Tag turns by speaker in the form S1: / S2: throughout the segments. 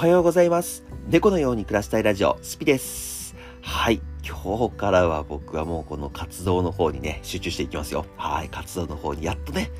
S1: はようございます。猫のように暮らしたいラジオ、スピです。はい。今日からは僕はもうこの活動の方にね、集中していきますよ。はい。活動の方にやっとね、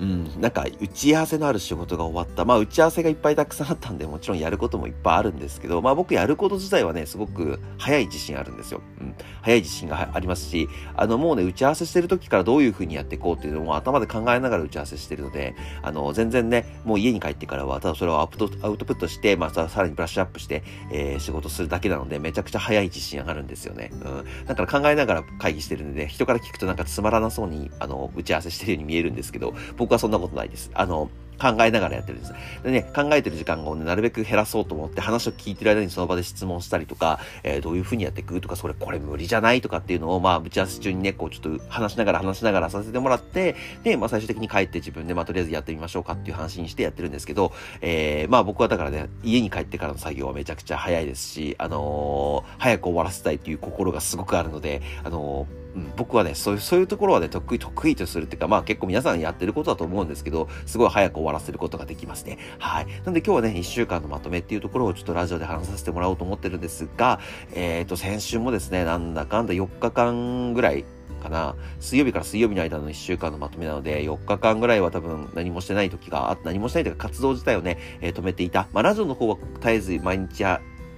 S1: うん、なんか打ち合わせのある仕事が終わった。まあ打ち合わせがいっぱいたくさんあったんで、もちろんやることもいっぱいあるんですけど、まあ僕やること自体はね、すごく早い自信あるんですよ。うん。早い自信がありますし、あのもうね、打ち合わせしてる時からどういう風にやっていこうっていうのも頭で考えながら打ち合わせしてるので、あの、全然ね、もう家に帰ってからは、ただそれをアウトアウトプットして、まあさらにブラッシュアップして、えー仕事するだけなので、めちゃくちゃ早い自信上がるんですよね。うん。だから考えながら会議してるんで、人から聞くとなんかつまらなそうに、あの、打ち合わせしてるように見えるんですけど、僕はそんなことないです。あの、考えながらやってるんです。でね、考えてる時間をね、なるべく減らそうと思って話を聞いてる間にその場で質問したりとか、えーどういう風にやっていくとか、それこれ無理じゃないとかっていうのを、まあ、打ち合わせ中にね、こうちょっと話しながら話しながらさせてもらって、で、まあ最終的に帰って自分で、まあとりあえずやってみましょうかっていう話にしてやってるんですけど、えーまあ僕はだからね、家に帰ってからの作業はめちゃくちゃ早いですし、あのー早く終わらせたいっていう心がすごくあるので、あのーうん、僕はね、そういう、そういうところはね、得意、得意とするっていうか、まあ結構皆さんやってることだと思うんですけど、すごい早く終わらせることができますね。はい。なんで今日はね、1週間のまとめっていうところをちょっとラジオで話させてもらおうと思ってるんですが、えっ、と、先週もですね、なんだかんだ4日間ぐらい、かな水曜日から水曜日の間の1週間のまとめなので、4日間ぐらいは多分何もしてない時があ何もしてないというか活動自体をね、えー止めていた。まあ、ラジオの方は絶えず毎日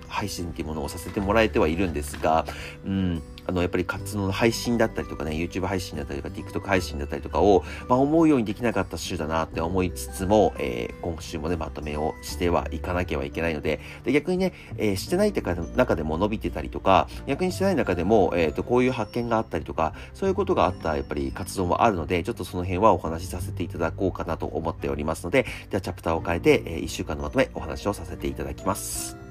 S1: 配信っていうものをさせてもらえてはいるんですが、うん、あの、やっぱり活動の配信だったりとかね、YouTube 配信だったりとか、TikTok 配信だったりとかを、まあ、思うようにできなかった週だなって思いつつも、えー今週もね、まとめをしてはいかなきゃいけないので、で逆にね、えーしてないってか中でも伸びてたりとか、逆にしてない中でも、えっ、と、こういう発見があったりとか、そういうことがあった、やっぱり活動もあるので、ちょっとその辺はお話しさせていただこうかなと思っておりますので、ではチャプターを変えて、え1週間のまとめ、お話をさせていただきます。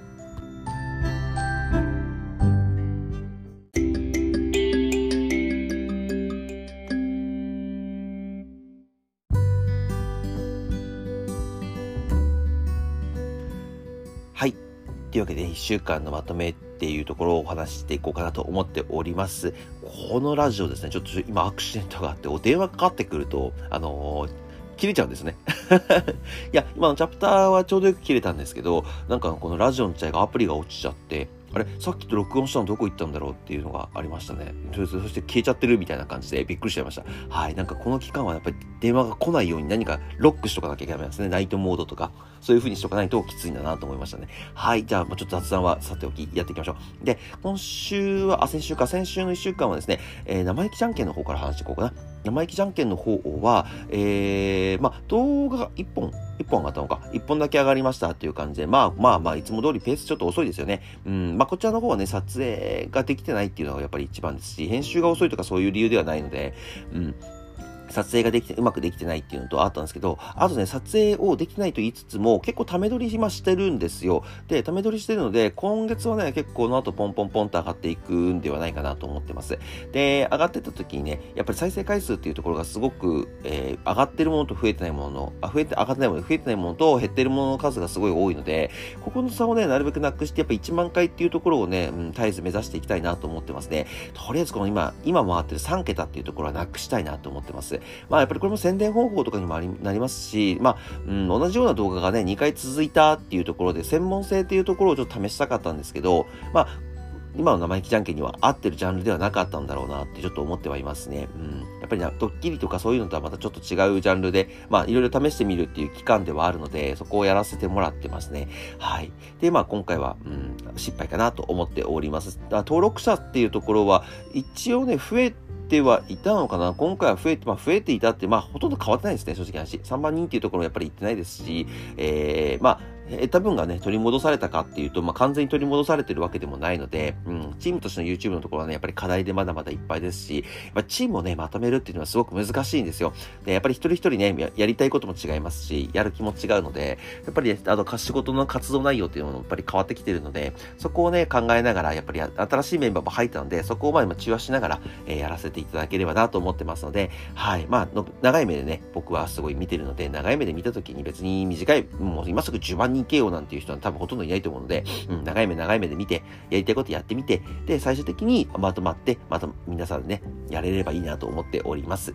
S1: 1週間のまとめっていうところをお話していこうかなと思っております。このラジオですね、ちょっと今アクシデントがあって、お電話かかってくると、あのー切れちゃうんですね。いや、今のチャプターはちょうどよく切れたんですけど、なんかこのラジオのチャイがアプリが落ちちゃって、あれさっきと録音したのどこ行ったんだろうっていうのがありましたね。そそして消えちゃってるみたいな感じでびっくりしちゃいました。はい。なんかこの期間はやっぱり電話が来ないように何かロックしとかなきゃいけないですね。ナイトモードとか。そういう風にしとかないときついんだなと思いましたね。はい。じゃあ、まあちょっと雑談はさておきやっていきましょう。で、今週は、あ、先週か、先週の1週間はですね、えー生意気じゃんけんの方から話していこうかな。生意気じゃんけんの方は、えー、まあ動画が1本、1本上がったのか、1本だけ上がりましたっていう感じで、まあまあまあ、いつも通りペースちょっと遅いですよね。うん、まあこちらの方はね、撮影ができてないっていうのがやっぱり一番ですし、編集が遅いとかそういう理由ではないので、うん、撮影ができて、うまくできてないっていうのとあったんですけど、あとね、撮影をできないと言いつつも、結構ため撮り今してるんですよ。で、ため撮りしてるので、今月はね、結構の後ポンポンポンと上がっていくんではないかなと思ってます。で、上がってた時にね、やっぱり再生回数っていうところがすごく、えー上がってるものと増えてないものの、あ、増えて、上がってないもの、増えてないものと減ってるものの数がすごい多いので、ここの差をね、なるべくなくして、やっぱ1万回っていうところをね、うん、絶えず目指していきたいなと思ってますね。とりあえずこの今、今回ってる3桁っていうところはなくしたいなと思ってます。まあやっぱりこれも宣伝方法とかにもありなりますし、まあ、うん、同じような動画がね、2回続いたっていうところで、専門性っていうところをちょっと試したかったんですけど、まあ、今の生意気じゃんけんには合ってるジャンルではなかったんだろうなってちょっと思ってはいますね。うん。やっぱりな、ドッキリとかそういうのとはまたちょっと違うジャンルで、まあいろいろ試してみるっていう期間ではあるので、そこをやらせてもらってますね。はい。で、まあ今回は、うん、失敗かなと思っております。あ登録者っていうところは、一応ね、増えてはいたのかな今回は増えて、まあ増えていたって、まあほとんど変わってないですね、正直な話。3万人っていうところもやっぱり行ってないですし、えー、まあ、得た分がね、取り戻されたかっていうと、まあ、完全に取り戻されてるわけでもないので、うん、チームとしての YouTube のところはね、やっぱり課題でまだまだいっぱいですし、まあ、チームをね、まとめるっていうのはすごく難しいんですよ。で、やっぱり一人一人ね、ややりたいことも違いますし、やる気も違うので、やっぱり、ね、あの、仕事の活動内容っていうのもやっぱり変わってきてるので、そこをね、考えながら、やっぱり新しいメンバーも入ったので、そこをまあ今中和しながら、えーやらせていただければなと思ってますので、はい。まあの、長い目でね、僕はすごい見てるので、長い目で見たときに別に短い、もう今すぐ10万人 KO なんていう人は多分ほとんどいないと思うので、うん、長い目長い目で見て、やりたいことやってみて、で、最終的にまとまって、また皆さんね、やれればいいなと思っております。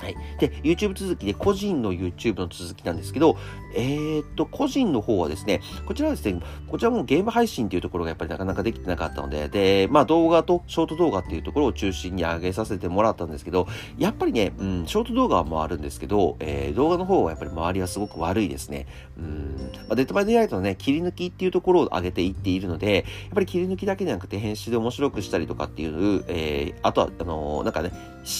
S1: はい。で、YouTube 続きで個人の YouTube の続きなんですけど、えー、っと、個人の方はですね、こちらはですね、こちらもゲーム配信っていうところがやっぱりなかなかできてなかったので、で、まあ動画とショート動画っていうところを中心に上げさせてもらったんですけど、やっぱりね、うん、ショート動画もあるんですけど、えー、動画の方はやっぱり回りはすごく悪いですね。うん、まあ、デッドバイデイライトのね、切り抜きっていうところを上げていっているので、やっぱり切り抜きだけじゃなくて編集で面白くしたりとかっていう、えー、あとは、あのー、なんかね、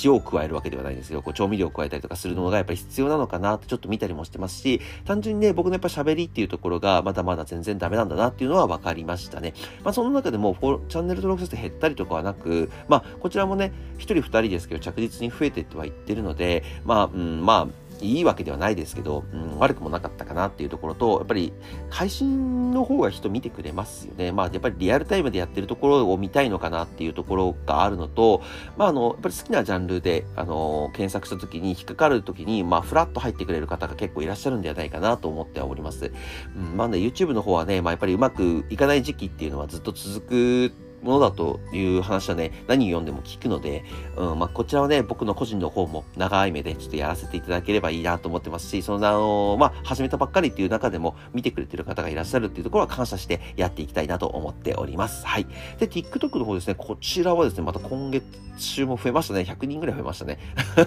S1: 塩を加えるわけではないんですけど、こう調味料を加えたりとかするのがやっぱり必要なのかなってちょっと見たりもしてますし、単純にね、僕のやっぱ喋りっていうところがまだまだ全然ダメなんだなっていうのは分かりましたね。まあその中でもチャンネル登録者数減ったりとかはなく、まあこちらもね、1人2人ですけど着実に増えてってはいってるので、まあ、うん、まあ、いいわけではないですけど、うん、悪くもなかったかなっていうところと、やっぱり配信の方が人見てくれますよね。まあやっぱりリアルタイムでやってるところを見たいのかなっていうところがあるのと、まああの、やっぱり好きなジャンルで、あの、検索した時に引っかかる時に、まあフラッと入ってくれる方が結構いらっしゃるんではないかなと思っております。うん、まあね、YouTube の方はね、まあやっぱりうまくいかない時期っていうのはずっと続くものだという話はね、何を読んでも聞くので、うん、まあ、こちらはね、僕の個人の方も長い目でちょっとやらせていただければいいなと思ってますし、その、あのまあ、始めたばっかりっていう中でも見てくれてる方がいらっしゃるっていうところは感謝してやっていきたいなと思っております。はい。で、TikTok の方ですね、こちらはですね、また今月中も増えましたね。100人ぐらい増えましたね。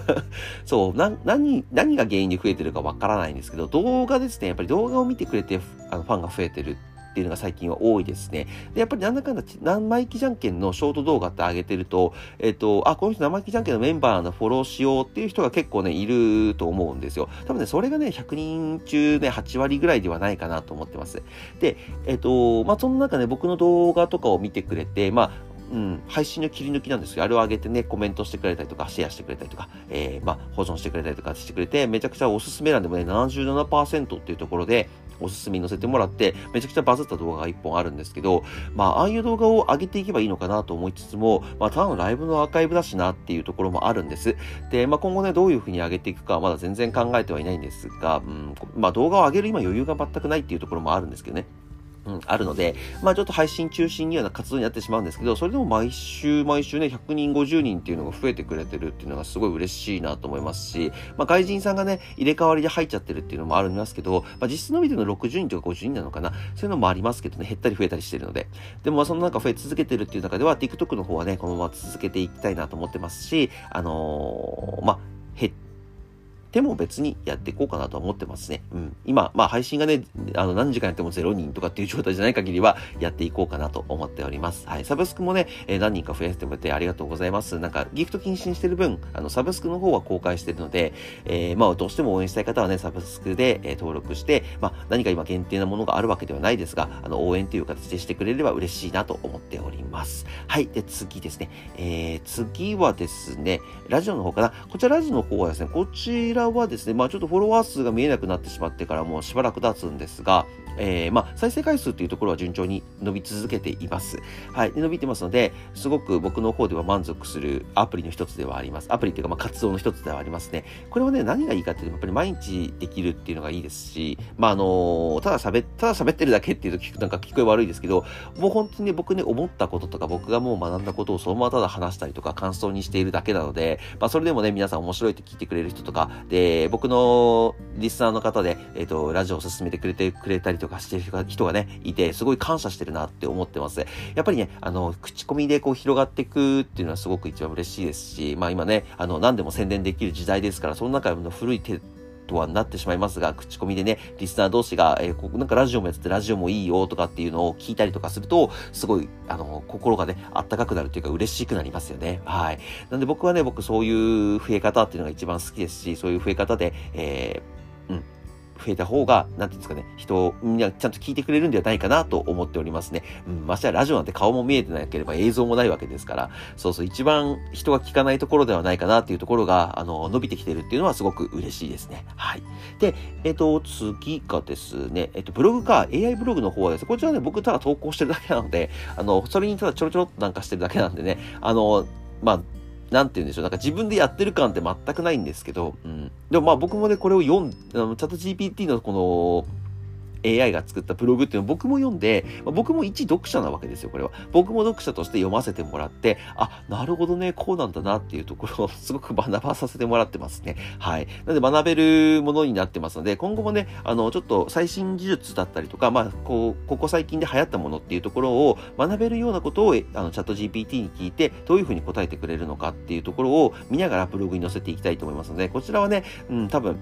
S1: そう、な、何、何が原因で増えてるかわからないんですけど、動画ですね、やっぱり動画を見てくれて、あの、ファンが増えてるってっていうのが最近は多いですね。で、やっぱりなんだかんだ生意気じゃんけんのショート動画って上げてると、えっ、と、あ、この人生意気じゃんけんのメンバーのフォローしようっていう人が結構ね、いると思うんですよ。多分ね、それがね、100人中ね、8割ぐらいではないかなと思ってます。で、えっ、と、まあ、その中ね、僕の動画とかを見てくれて、まあ、うん、配信の切り抜きなんですけど、あれを上げてね、コメントしてくれたりとか、シェアしてくれたりとか、えー、まあ、保存してくれたりとかしてくれて、めちゃくちゃおすすめ欄でもね、77%っていうところで、おすすめに載せてもらって、めちゃくちゃバズった動画が1本あるんですけど、まあ、ああいう動画を上げていけばいいのかなと思いつつも、まあ、ただのライブのアーカイブだしなっていうところもあるんです。で、まあ、今後ね、どういう風に上げていくかはまだ全然考えてはいないんですが、うん、まあ、動画を上げる今余裕が全くないっていうところもあるんですけどね。うん、あるので、まあちょっと配信中心にはな活動になってしまうんですけど、それでも毎週毎週ね、100人、50人っていうのが増えてくれてるっていうのがすごい嬉しいなと思いますし、まあ外人さんがね、入れ替わりで入っちゃってるっていうのもありますけど、まあ実質伸びての60人とか50人なのかな、そういうのもありますけどね、減ったり増えたりしてるので。でもまあその中増え続けてるっていう中では、TikTok の方はね、このまま続けていきたいなと思ってますし、あのー、まあ、減ってでも別にやっていこうかなと思ってますね。うん。今、まあ配信がね、あの何時間やっても0人とかっていう状態じゃない限りはやっていこうかなと思っております。はい。サブスクもね、えー、何人か増やしてもらってありがとうございます。なんかギフト禁止にしてる分、あのサブスクの方は公開してるので、えー、まあどうしても応援したい方はね、サブスクで、えー、登録して、まあ何か今限定なものがあるわけではないですが、あの応援という形でしてくれれば嬉しいなと思っております。はい。で、次ですね。えー、次はですね、ラジオの方かな。こちらラジオの方はですね、こちららはですね、まあちょっとフォロワー数が見えなくなってしまってからもうしばらく経つんですが、えー、まあ、再生回数っていうところは順調に伸び続けています。はい。伸びてますので、すごく僕の方では満足するアプリの一つではあります。アプリっていうか、まあ、活動の一つではありますね。これはね、何がいいかっていうと、やっぱり毎日できるっていうのがいいですし、まあ、あのー、ただ喋、ただ喋ってるだけっていうと聞く、なんか聞こえ悪いですけど、もう本当に、僕ね、思ったこととか、僕がもう学んだことをそのままただ話したりとか、感想にしているだけなので、まあ、それでもね、皆さん面白いって聞いてくれる人とか、で、僕のリスナーの方で、えっ、ー、と、ラジオを進めてくれてくれたりとかしてる人がね、いて、すごい感謝してるなって思ってます。やっぱりね、あの、口コミでこう広がっていくっていうのはすごく一番嬉しいですし、まあ今ね、あの、何でも宣伝できる時代ですから、その中の古い手、とはなってしまいますが、口コミでね、リスナー同士が、えー、こなんかラジオもやっててラジオもいいよとかっていうのを聞いたりとかすると、すごい、あの、心がね、あったかくなるというか嬉しくなりますよね。はい。なんで僕はね、僕そういう増え方っていうのが一番好きですし、そういう増え方で、えー、うん、増えた方が、なんていうんですかね、人、みんなちゃんと聞いてくれるんではないかなと思っておりますね。うん、ましてやラジオなんて顔も見えてなければ映像もないわけですから、そうそう、一番人が聞かないところではないかなっていうところが、あの、伸びてきてるっていうのはすごく嬉しいですね。はい。で、えっ、と、次がですね、えっ、と、ブログか、AI ブログの方はですね、こちらね、僕ただ投稿してるだけなので、あの、それにただちょろちょろっとなんかしてるだけなんでね、あの、まあ、なんて言うんでしょう、なんか自分でやってる感って全くないんですけど、うん。でもまあ僕もね、これを読ん、あの、チャット GPT のこの、AI が作ったブログっていうのを僕も読んで、まあ、僕も一読者なわけですよ、これは。僕も読者として読ませてもらって、あ、なるほどね、こうなんだなっていうところを すごく学ばさせてもらってますね。はい。なので学べるものになってますので、今後もね、あの、ちょっと最新技術だったりとか、まあ、こう、ここ最近で流行ったものっていうところを学べるようなことを、あの、チャット GPT に聞いて、どういうふうに答えてくれるのかっていうところを見ながらブログに載せていきたいと思いますので、こちらはね、うん、多分、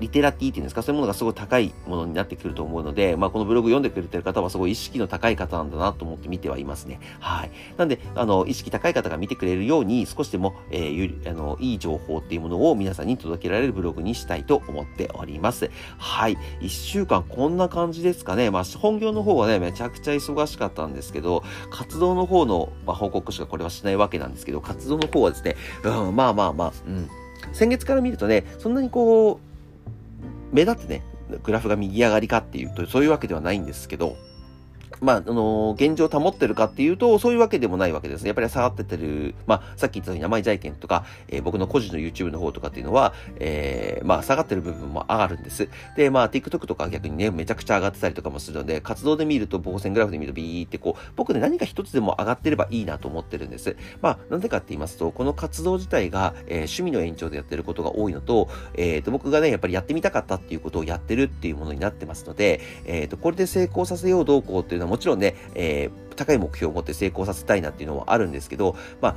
S1: リテラティっていうんですか、そういうものがすごい高いものになってくると思うので、まあ、このブログ読んでくれてる方はすごい意識の高い方なんだなと思って見てはいますね。はい。なんで、あの、意識高い方が見てくれるように、少しでも、えー、あの、いい情報っていうものを皆さんに届けられるブログにしたいと思っております。はい。一週間こんな感じですかね。まあ、本業の方はね、めちゃくちゃ忙しかったんですけど、活動の方の、まあ、報告しかこれはしないわけなんですけど、活動の方はですね、うん、まあまあまあ、うん。先月から見るとね、そんなにこう、目立ってね、グラフが右上がりかっていうと、そういうわけではないんですけど、まあ、あのー、現状保ってるかっていうと、そういうわけでもないわけですね。やっぱり下がっててる、まあ、さっき言ったように、甘い財権とか、えー、僕の個人の YouTube の方とかっていうのは、えー、まあ、下がってる部分も上がるんです。で、まあ、TikTok とか逆にね、めちゃくちゃ上がってたりとかもするので、活動で見ると、棒線グラフで見るとビーってこう、僕ね、何か一つでも上がってればいいなと思ってるんです。まあ、なんでかって言いますと、この活動自体が、えー、趣味の延長でやってることが多いのと、えっ、と、僕がね、やっぱりやってみたかったっていうことをやってるっていうものになってますので、えっ、と、これで成功させようどうこうっていうのはもちろんね、えー、高い目標を持って成功させたいなっていうのはあるんですけど、まあ、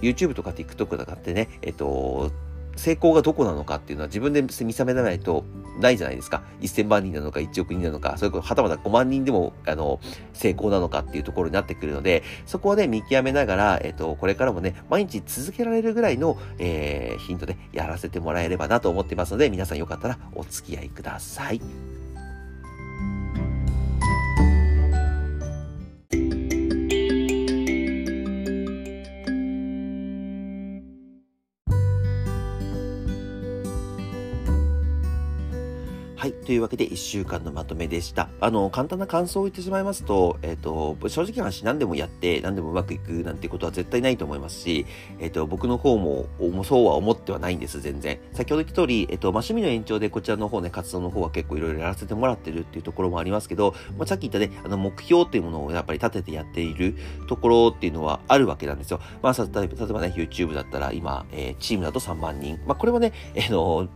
S1: YouTube とか TikTok とかってね、えっ、と、成功がどこなのかっていうのは自分で見定めないとないじゃないですか。1000万人なのか1億人なのか、それこそはたまた5万人でも、あの、成功なのかっていうところになってくるので、そこをね、見極めながら、えっ、と、これからもね、毎日続けられるぐらいの、えー、ヒントでやらせてもらえればなと思ってますので、皆さんよかったらお付き合いください。というわけで、1週間のまとめでした。あの、簡単な感想を言ってしまいますと、えっ、ー、と、正直な話何でもやって、何でもうまくいくなんてことは絶対ないと思いますし、えっ、ー、と、僕の方も、そうは思ってはないんです、全然。先ほど言った通り、えっ、ー、と、まあ、趣味の延長でこちらの方ね、活動の方は結構いろいろやらせてもらってるっていうところもありますけど、まあ、さっき言ったね、あの、目標っていうものをやっぱり立ててやっているところっていうのはあるわけなんですよ。まあ、例えばね、YouTube だったら今、え、チームだと3万人。まあ、これはね、え、の、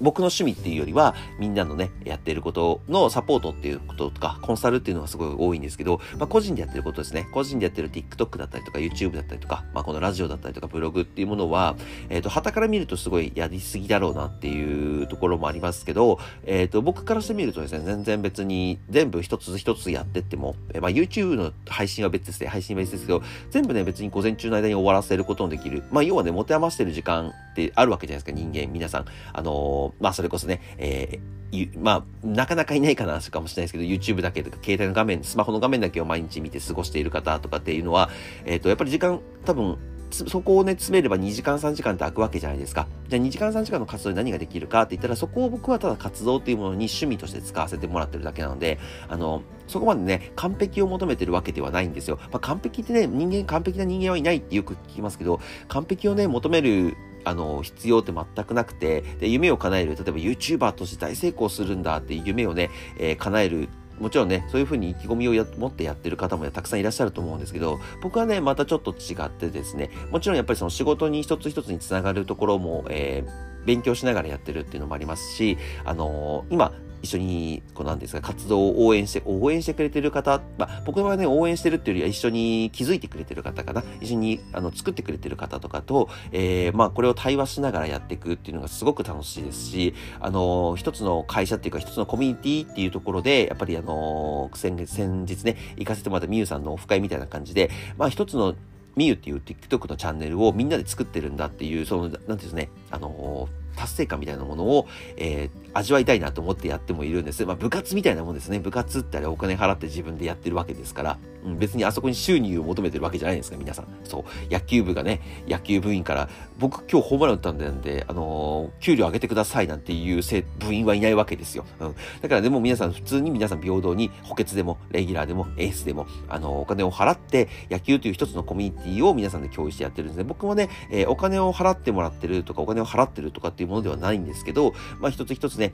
S1: 僕の趣味っていうよりは、みんなのね、やってることのサポートっていうこととか、コンサルっていうのがすごい多いんですけど、まあ、個人でやってることですね。個人でやってる TikTok だったりとか、YouTube だったりとか、まあ、このラジオだったりとか、ブログっていうものは、えっ、ー、と、旗から見るとすごいやりすぎだろうなっていうところもありますけど、えっ、ー、と、僕からしてみるとですね、全然別に全部一つ一つやってっても、えー、まあ、YouTube の配信は別ですね、配信は別ですけど、全部ね、別に午前中の間に終わらせることのできる。まあ、要はね、持て余してる時間ってあるわけじゃないですか、人間、皆さん。あのまあ、それこそね、えー、まあ、なかなかいないかな、かもしれないですけど、YouTube だけとか、携帯の画面、スマホの画面だけを毎日見て過ごしている方とかっていうのは、えっ、ー、と、やっぱり時間、多分、そこをね、詰めれば2時間3時間って空くわけじゃないですか。じゃあ2時間3時間の活動で何ができるかって言ったら、そこを僕はただ活動っていうものに趣味として使わせてもらってるだけなので、あの、そこまでね、完璧を求めてるわけではないんですよ。まあ、完璧ってね、人間、完璧な人間はいないってよく聞きますけど、完璧をね、求めるあの、必要って全くなくて、で、夢を叶える、例えば YouTuber として大成功するんだっていう夢をね、えー、叶えるもちろんね、そういうふうに意気込みを持ってやってる方もたくさんいらっしゃると思うんですけど、僕はね、またちょっと違ってですね、もちろんやっぱりその仕事に一つ一つにつながるところも、えー、勉強しながらやってるっていうのもありますし、あのー、今、一緒に、こうなんですか、活動を応援して、応援してくれてる方、まあ、僕はね、応援してるっていうよりは一緒に気づいてくれてる方かな。一緒に、あの、作ってくれてる方とかと、えー、まあ、これを対話しながらやっていくっていうのがすごく楽しいですし、あの、一つの会社っていうか、一つのコミュニティっていうところで、やっぱりあの、先、先日ね、行かせてもらったみゆさんのオフ会みたいな感じで、まあ、一つのみゆっていう TikTok のチャンネルをみんなで作ってるんだっていう、その、なんていうんですね、あの達成感みたいなものを、えー、味わいたいなと思ってやってもいるんです。まあ部活みたいなもんですね。部活ってあれお金払って自分でやってるわけですから、別にあそこに収入を求めてるわけじゃないですか、皆さん。そう。野球部がね、野球部員から、僕今日ホームラン打ったんで、んで、あのー、給料上げてくださいなんていう部員はいないわけですよ。うん。だからでも皆さん普通に皆さん平等に補欠でも、レギュラーでも、エースでも、あのー、お金を払って野球という一つのコミュニティを皆さんで共有してやってるんですね。僕もね、えー、お金を払ってもらってるとか、お金を払ってるとかっていうものではないんですけど、まあ一つ一つね、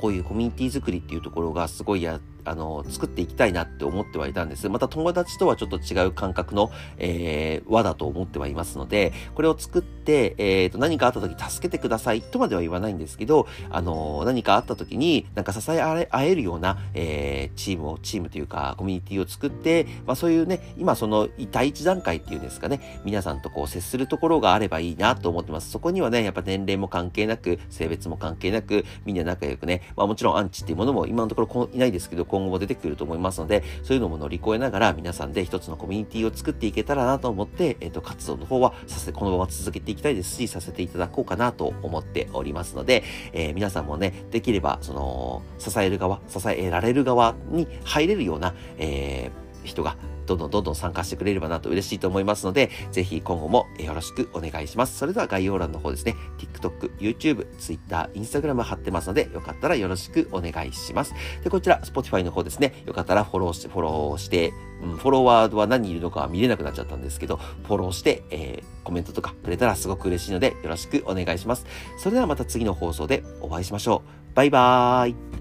S1: こういうコミュニティ作りっていうところがすごいやっあの、作っていきたいなって思ってはいたんです。また友達とはちょっと違う感覚の、えー、輪だと思ってはいますので、これを作って、えー、と、何かあった時助けてくださいとまでは言わないんですけど、あの、何かあった時に、なんか支え合えるような、えー、チームを、チームというか、コミュニティを作って、まあそういうね、今その第一段階っていうんですかね、皆さんとこう接するところがあればいいなと思ってます。そこにはね、やっぱ年齢も関係なく、性別も関係なく、みんな仲良くね、まあもちろんアンチっていうものも今のところいないですけど、今後も出てくると思いますので、そういうのも乗り越えながら皆さんで一つのコミュニティを作っていけたらなと思って、えっ、ー、と、活動の方はさせ、このまま続けていきたいですし、させていただこうかなと思っておりますので、えー、皆さんもね、できれば、その、支える側、支えられる側に入れるような、えー、人がどんどんどんどん参加してくれればなと嬉しいと思いますので、ぜひ今後もよろしくお願いします。それでは概要欄の方ですね、TikTok、YouTube、Twitter、Instagram 貼ってますので、よかったらよろしくお願いします。で、こちら、Spotify の方ですね、よかったらフォローして、フォローして、うん、フォロワーは何人いるのかは見れなくなっちゃったんですけど、フォローして、えー、コメントとかくれたらすごく嬉しいので、よろしくお願いします。それではまた次の放送でお会いしましょう。バイバーイ。